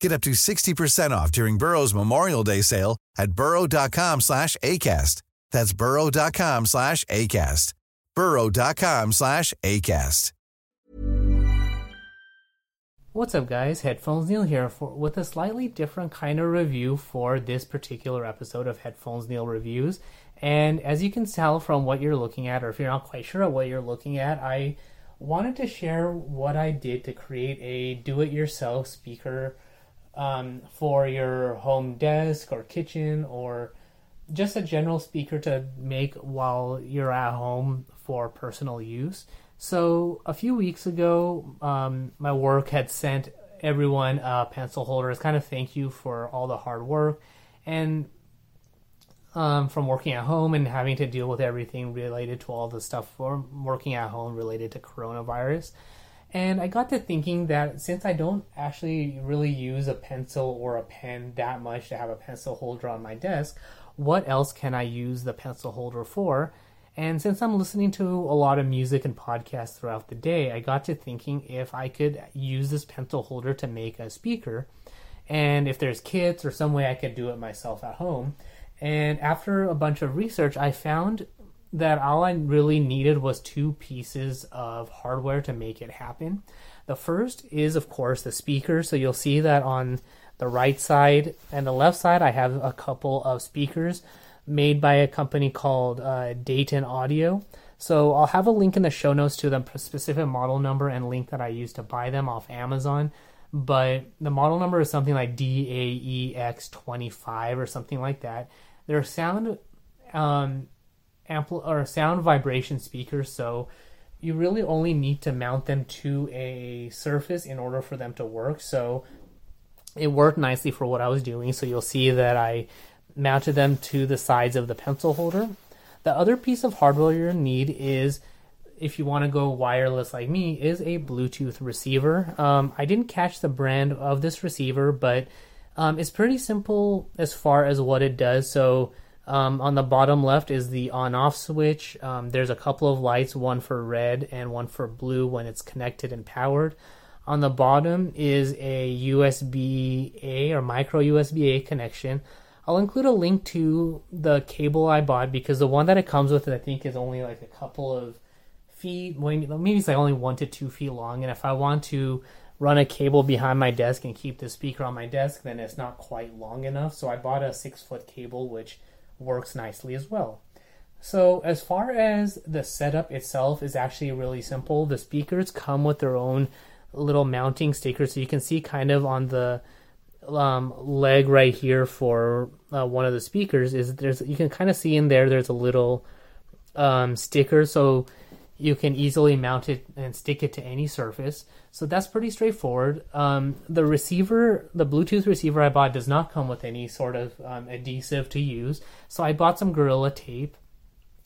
Get up to 60% off during Burrow's Memorial Day sale at burrow.com slash ACAST. That's burrow.com slash ACAST. burrow.com slash ACAST. What's up guys, Headphones Neil here for, with a slightly different kind of review for this particular episode of Headphones Neil Reviews. And as you can tell from what you're looking at, or if you're not quite sure what you're looking at, I wanted to share what I did to create a do-it-yourself speaker um, for your home desk or kitchen or just a general speaker to make while you're at home for personal use. So a few weeks ago, um, my work had sent everyone a pencil holder as kind of thank you for all the hard work and um, from working at home and having to deal with everything related to all the stuff for working at home related to coronavirus. And I got to thinking that since I don't actually really use a pencil or a pen that much to have a pencil holder on my desk, what else can I use the pencil holder for? And since I'm listening to a lot of music and podcasts throughout the day, I got to thinking if I could use this pencil holder to make a speaker, and if there's kits or some way I could do it myself at home. And after a bunch of research, I found that all I really needed was two pieces of hardware to make it happen. The first is, of course, the speaker. So you'll see that on the right side and the left side, I have a couple of speakers made by a company called uh, Dayton Audio. So I'll have a link in the show notes to the specific model number and link that I used to buy them off Amazon. But the model number is something like DAEX25 or something like that. They're sound um, ampl- or sound vibration speakers, so you really only need to mount them to a surface in order for them to work. So it worked nicely for what I was doing. So you'll see that I mounted them to the sides of the pencil holder. The other piece of hardware you need is, if you want to go wireless like me, is a Bluetooth receiver. Um, I didn't catch the brand of this receiver, but um, it's pretty simple as far as what it does. So um, on the bottom left is the on-off switch. Um, there's a couple of lights, one for red and one for blue when it's connected and powered. On the bottom is a USB A or micro USB A connection I'll include a link to the cable I bought because the one that it comes with, I think, is only like a couple of feet, maybe it's like only one to two feet long. And if I want to run a cable behind my desk and keep the speaker on my desk, then it's not quite long enough. So I bought a six foot cable, which works nicely as well. So as far as the setup itself is actually really simple. The speakers come with their own little mounting stickers, so you can see kind of on the um, leg right here for uh, one of the speakers is there's you can kind of see in there there's a little um, sticker so you can easily mount it and stick it to any surface. So that's pretty straightforward. Um, the receiver the bluetooth receiver i bought does not come with any sort of um, adhesive to use. So i bought some gorilla tape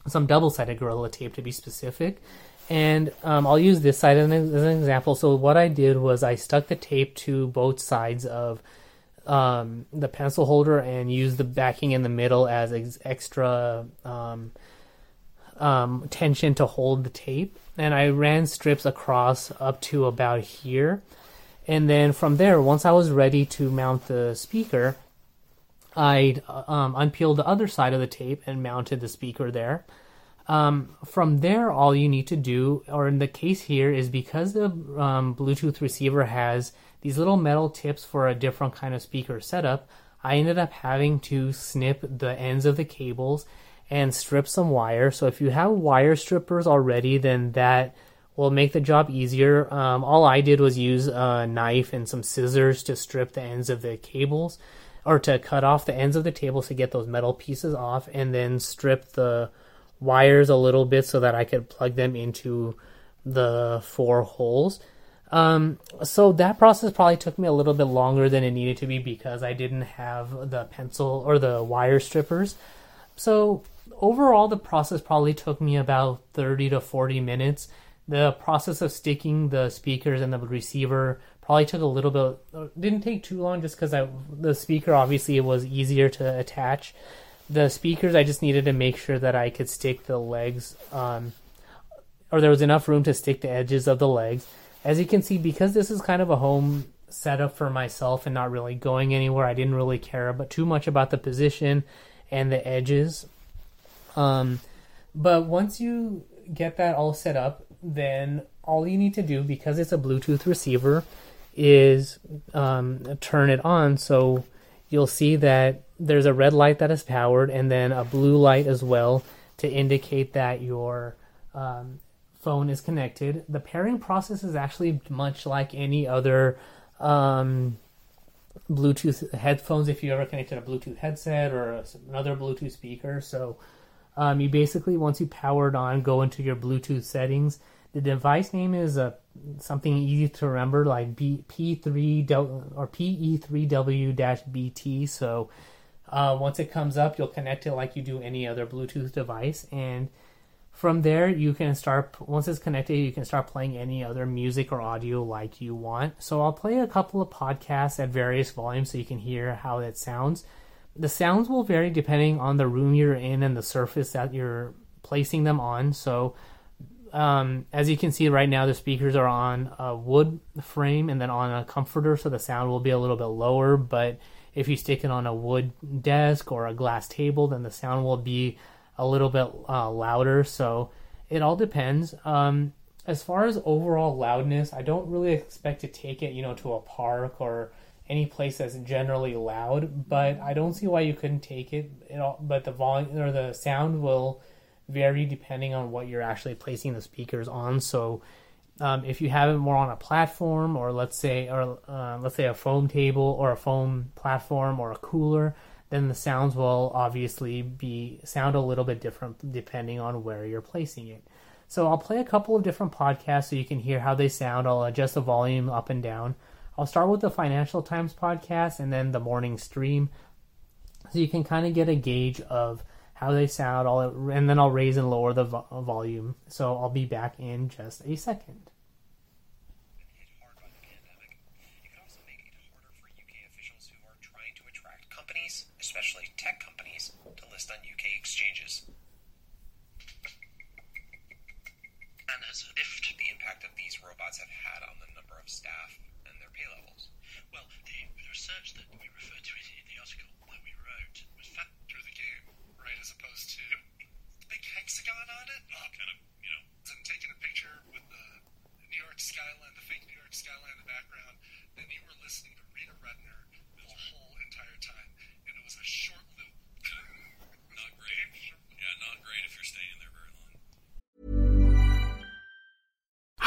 some double-sided gorilla tape to be specific. And um, I'll use this side as an example. So what I did was I stuck the tape to both sides of um, the pencil holder and use the backing in the middle as ex- extra um, tension to hold the tape. And I ran strips across up to about here. And then from there, once I was ready to mount the speaker, I um, unpeeled the other side of the tape and mounted the speaker there. Um, from there, all you need to do, or in the case here, is because the um, Bluetooth receiver has these little metal tips for a different kind of speaker setup, I ended up having to snip the ends of the cables and strip some wire. So if you have wire strippers already, then that will make the job easier. Um, all I did was use a knife and some scissors to strip the ends of the cables or to cut off the ends of the tables to get those metal pieces off and then strip the wires a little bit so that I could plug them into the four holes. Um, so that process probably took me a little bit longer than it needed to be because I didn't have the pencil or the wire strippers. So overall, the process probably took me about 30 to 40 minutes. The process of sticking the speakers and the receiver probably took a little bit, didn't take too long just because the speaker obviously it was easier to attach. The speakers, I just needed to make sure that I could stick the legs, um, or there was enough room to stick the edges of the legs. As you can see, because this is kind of a home setup for myself and not really going anywhere, I didn't really care about too much about the position and the edges. Um, but once you get that all set up, then all you need to do, because it's a Bluetooth receiver, is um, turn it on. So you'll see that there's a red light that is powered and then a blue light as well to indicate that your um, phone is connected. The pairing process is actually much like any other um, Bluetooth headphones if you ever connected a Bluetooth headset or another Bluetooth speaker. So um, you basically, once you power it on, go into your Bluetooth settings. The device name is uh, something easy to remember, like B- P3 or PE3W-BT. So uh, once it comes up, you'll connect it like you do any other Bluetooth device, and from there you can start. Once it's connected, you can start playing any other music or audio like you want. So I'll play a couple of podcasts at various volumes so you can hear how it sounds. The sounds will vary depending on the room you're in and the surface that you're placing them on. So, um, as you can see right now, the speakers are on a wood frame and then on a comforter, so the sound will be a little bit lower. But if you stick it on a wood desk or a glass table, then the sound will be a little bit uh, louder. So, it all depends. Um, as far as overall loudness, I don't really expect to take it, you know, to a park or any place that's generally loud, but I don't see why you couldn't take it. it all, but the volume or the sound will vary depending on what you're actually placing the speakers on. So um, if you have it more on a platform, or let's say, or uh, let's say a foam table or a foam platform or a cooler, then the sounds will obviously be sound a little bit different depending on where you're placing it. So I'll play a couple of different podcasts so you can hear how they sound. I'll adjust the volume up and down. I'll start with the Financial Times podcast and then the morning stream, so you can kind of get a gauge of how they sound. I'll, and then I'll raise and lower the vo- volume. So I'll be back in just a second. especially tech companies, to list on UK exchanges. And has IFT the impact that these robots have had on the number of staff pay levels? Well, the, the research that we referred to in the article that we wrote was fat through the game, right, as opposed to the big hexagon on it. Oh, kind of, you know, And taking a picture with the New York skyline, the fake New York skyline in the background, then you were listening to Rita Rudner the whole entire time, and it was a short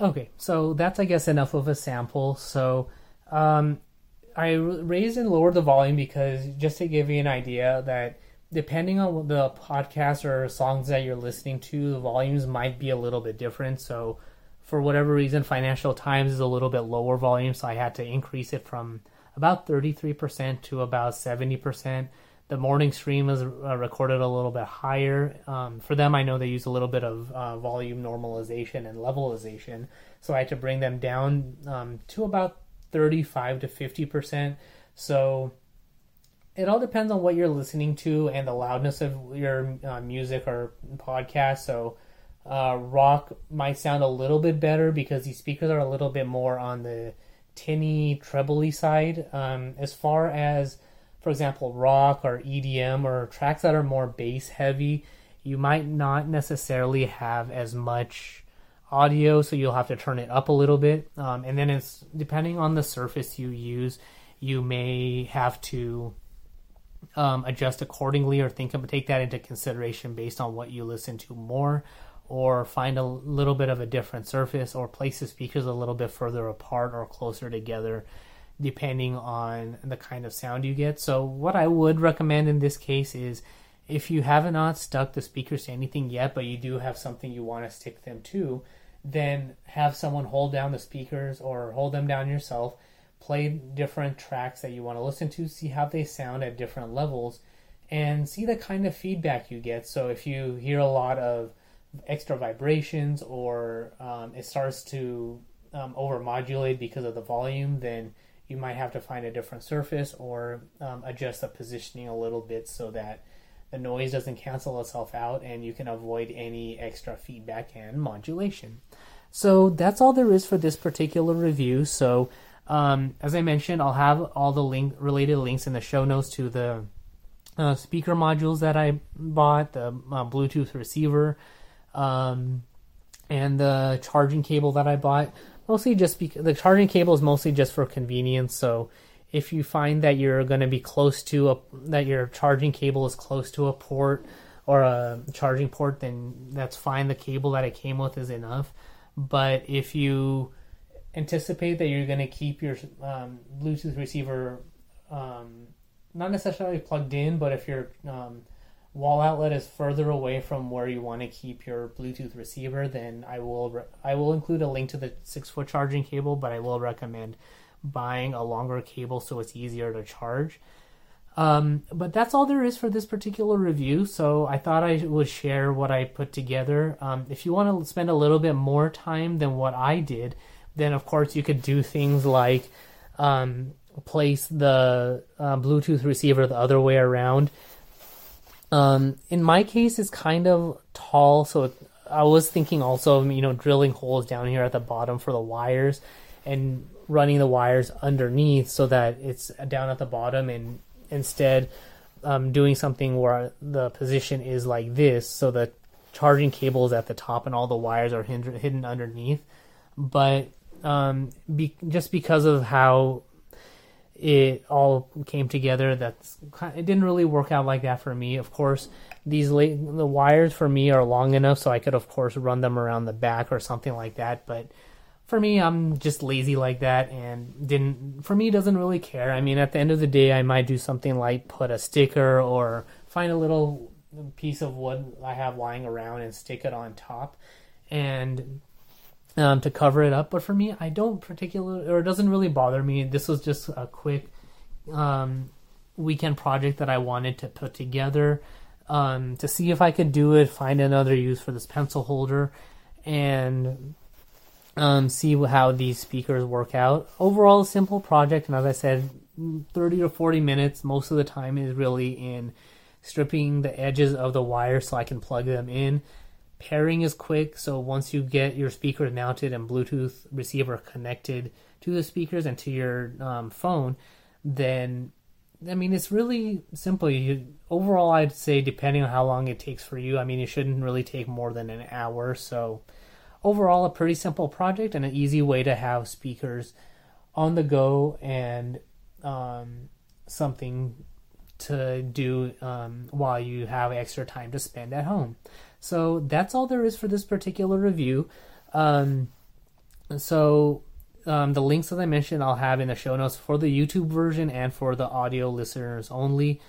Okay, so that's I guess enough of a sample. So um, I raised and lowered the volume because just to give you an idea that depending on the podcast or songs that you're listening to, the volumes might be a little bit different. So for whatever reason, Financial Times is a little bit lower volume, so I had to increase it from about 33% to about 70%. The morning stream is uh, recorded a little bit higher. Um, for them, I know they use a little bit of uh, volume normalization and levelization, so I had to bring them down um, to about 35 to 50%. So it all depends on what you're listening to and the loudness of your uh, music or podcast. So uh, rock might sound a little bit better because these speakers are a little bit more on the tinny, trebly side. Um, as far as, for example, rock or EDM or tracks that are more bass heavy, you might not necessarily have as much audio, so you'll have to turn it up a little bit. Um, and then it's depending on the surface you use, you may have to um, adjust accordingly or think of take that into consideration based on what you listen to more or find a little bit of a different surface or place the speakers a little bit further apart or closer together depending on the kind of sound you get so what i would recommend in this case is if you haven't stuck the speakers to anything yet but you do have something you want to stick them to then have someone hold down the speakers or hold them down yourself play different tracks that you want to listen to, see how they sound at different levels, and see the kind of feedback you get. So if you hear a lot of extra vibrations or um, it starts to um, overmodulate because of the volume, then you might have to find a different surface or um, adjust the positioning a little bit so that the noise doesn't cancel itself out and you can avoid any extra feedback and modulation. So that's all there is for this particular review. So um, as I mentioned, I'll have all the link related links in the show notes to the uh, speaker modules that I bought, the uh, Bluetooth receiver, um, and the charging cable that I bought. Mostly just because the charging cable is mostly just for convenience. So if you find that you're going to be close to a that your charging cable is close to a port or a charging port, then that's fine. The cable that it came with is enough. But if you anticipate that you're going to keep your um, Bluetooth receiver um, not necessarily plugged in, but if your um, wall outlet is further away from where you want to keep your Bluetooth receiver, then I will re- I will include a link to the six foot charging cable, but I will recommend buying a longer cable so it's easier to charge. Um, but that's all there is for this particular review. So I thought I would share what I put together. Um, if you want to spend a little bit more time than what I did, then of course you could do things like um, place the uh, Bluetooth receiver the other way around. Um, in my case, it's kind of tall, so it, I was thinking also you know drilling holes down here at the bottom for the wires and running the wires underneath so that it's down at the bottom and instead um, doing something where the position is like this so the charging cable is at the top and all the wires are hidden, hidden underneath. But um, be, just because of how it all came together, that's it didn't really work out like that for me. Of course, these la- the wires for me are long enough, so I could of course run them around the back or something like that. But for me, I'm just lazy like that, and didn't for me doesn't really care. I mean, at the end of the day, I might do something like put a sticker or find a little piece of wood I have lying around and stick it on top, and um, to cover it up. But for me, I don't particularly, or it doesn't really bother me. This was just a quick um, weekend project that I wanted to put together um, to see if I could do it, find another use for this pencil holder, and um, see how these speakers work out. Overall, a simple project, and as I said, 30 or 40 minutes most of the time is really in stripping the edges of the wire so I can plug them in. Pairing is quick, so once you get your speakers mounted and Bluetooth receiver connected to the speakers and to your um, phone, then I mean it's really simple. You overall, I'd say depending on how long it takes for you, I mean it shouldn't really take more than an hour. So overall, a pretty simple project and an easy way to have speakers on the go and um, something to do um, while you have extra time to spend at home. So that's all there is for this particular review. Um, so um, the links that I mentioned I'll have in the show notes for the YouTube version and for the audio listeners only.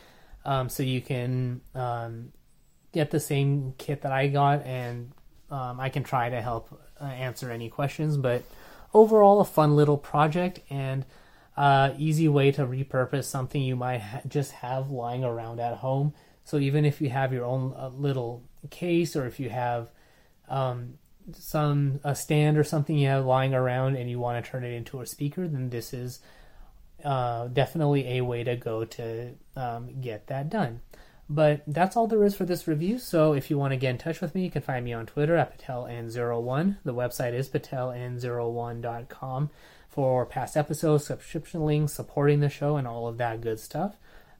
Um, so you can um, get the same kit that I got and um, I can try to help uh, answer any questions. But overall, a fun little project and uh, easy way to repurpose something you might ha- just have lying around at home. So even if you have your own uh, little case or if you have um, some a stand or something you have lying around and you want to turn it into a speaker, then this is uh, definitely a way to go to um, get that done. But that's all there is for this review. So if you want to get in touch with me, you can find me on Twitter at PatelN01. The website is pateln01.com for past episodes, subscription links, supporting the show, and all of that good stuff.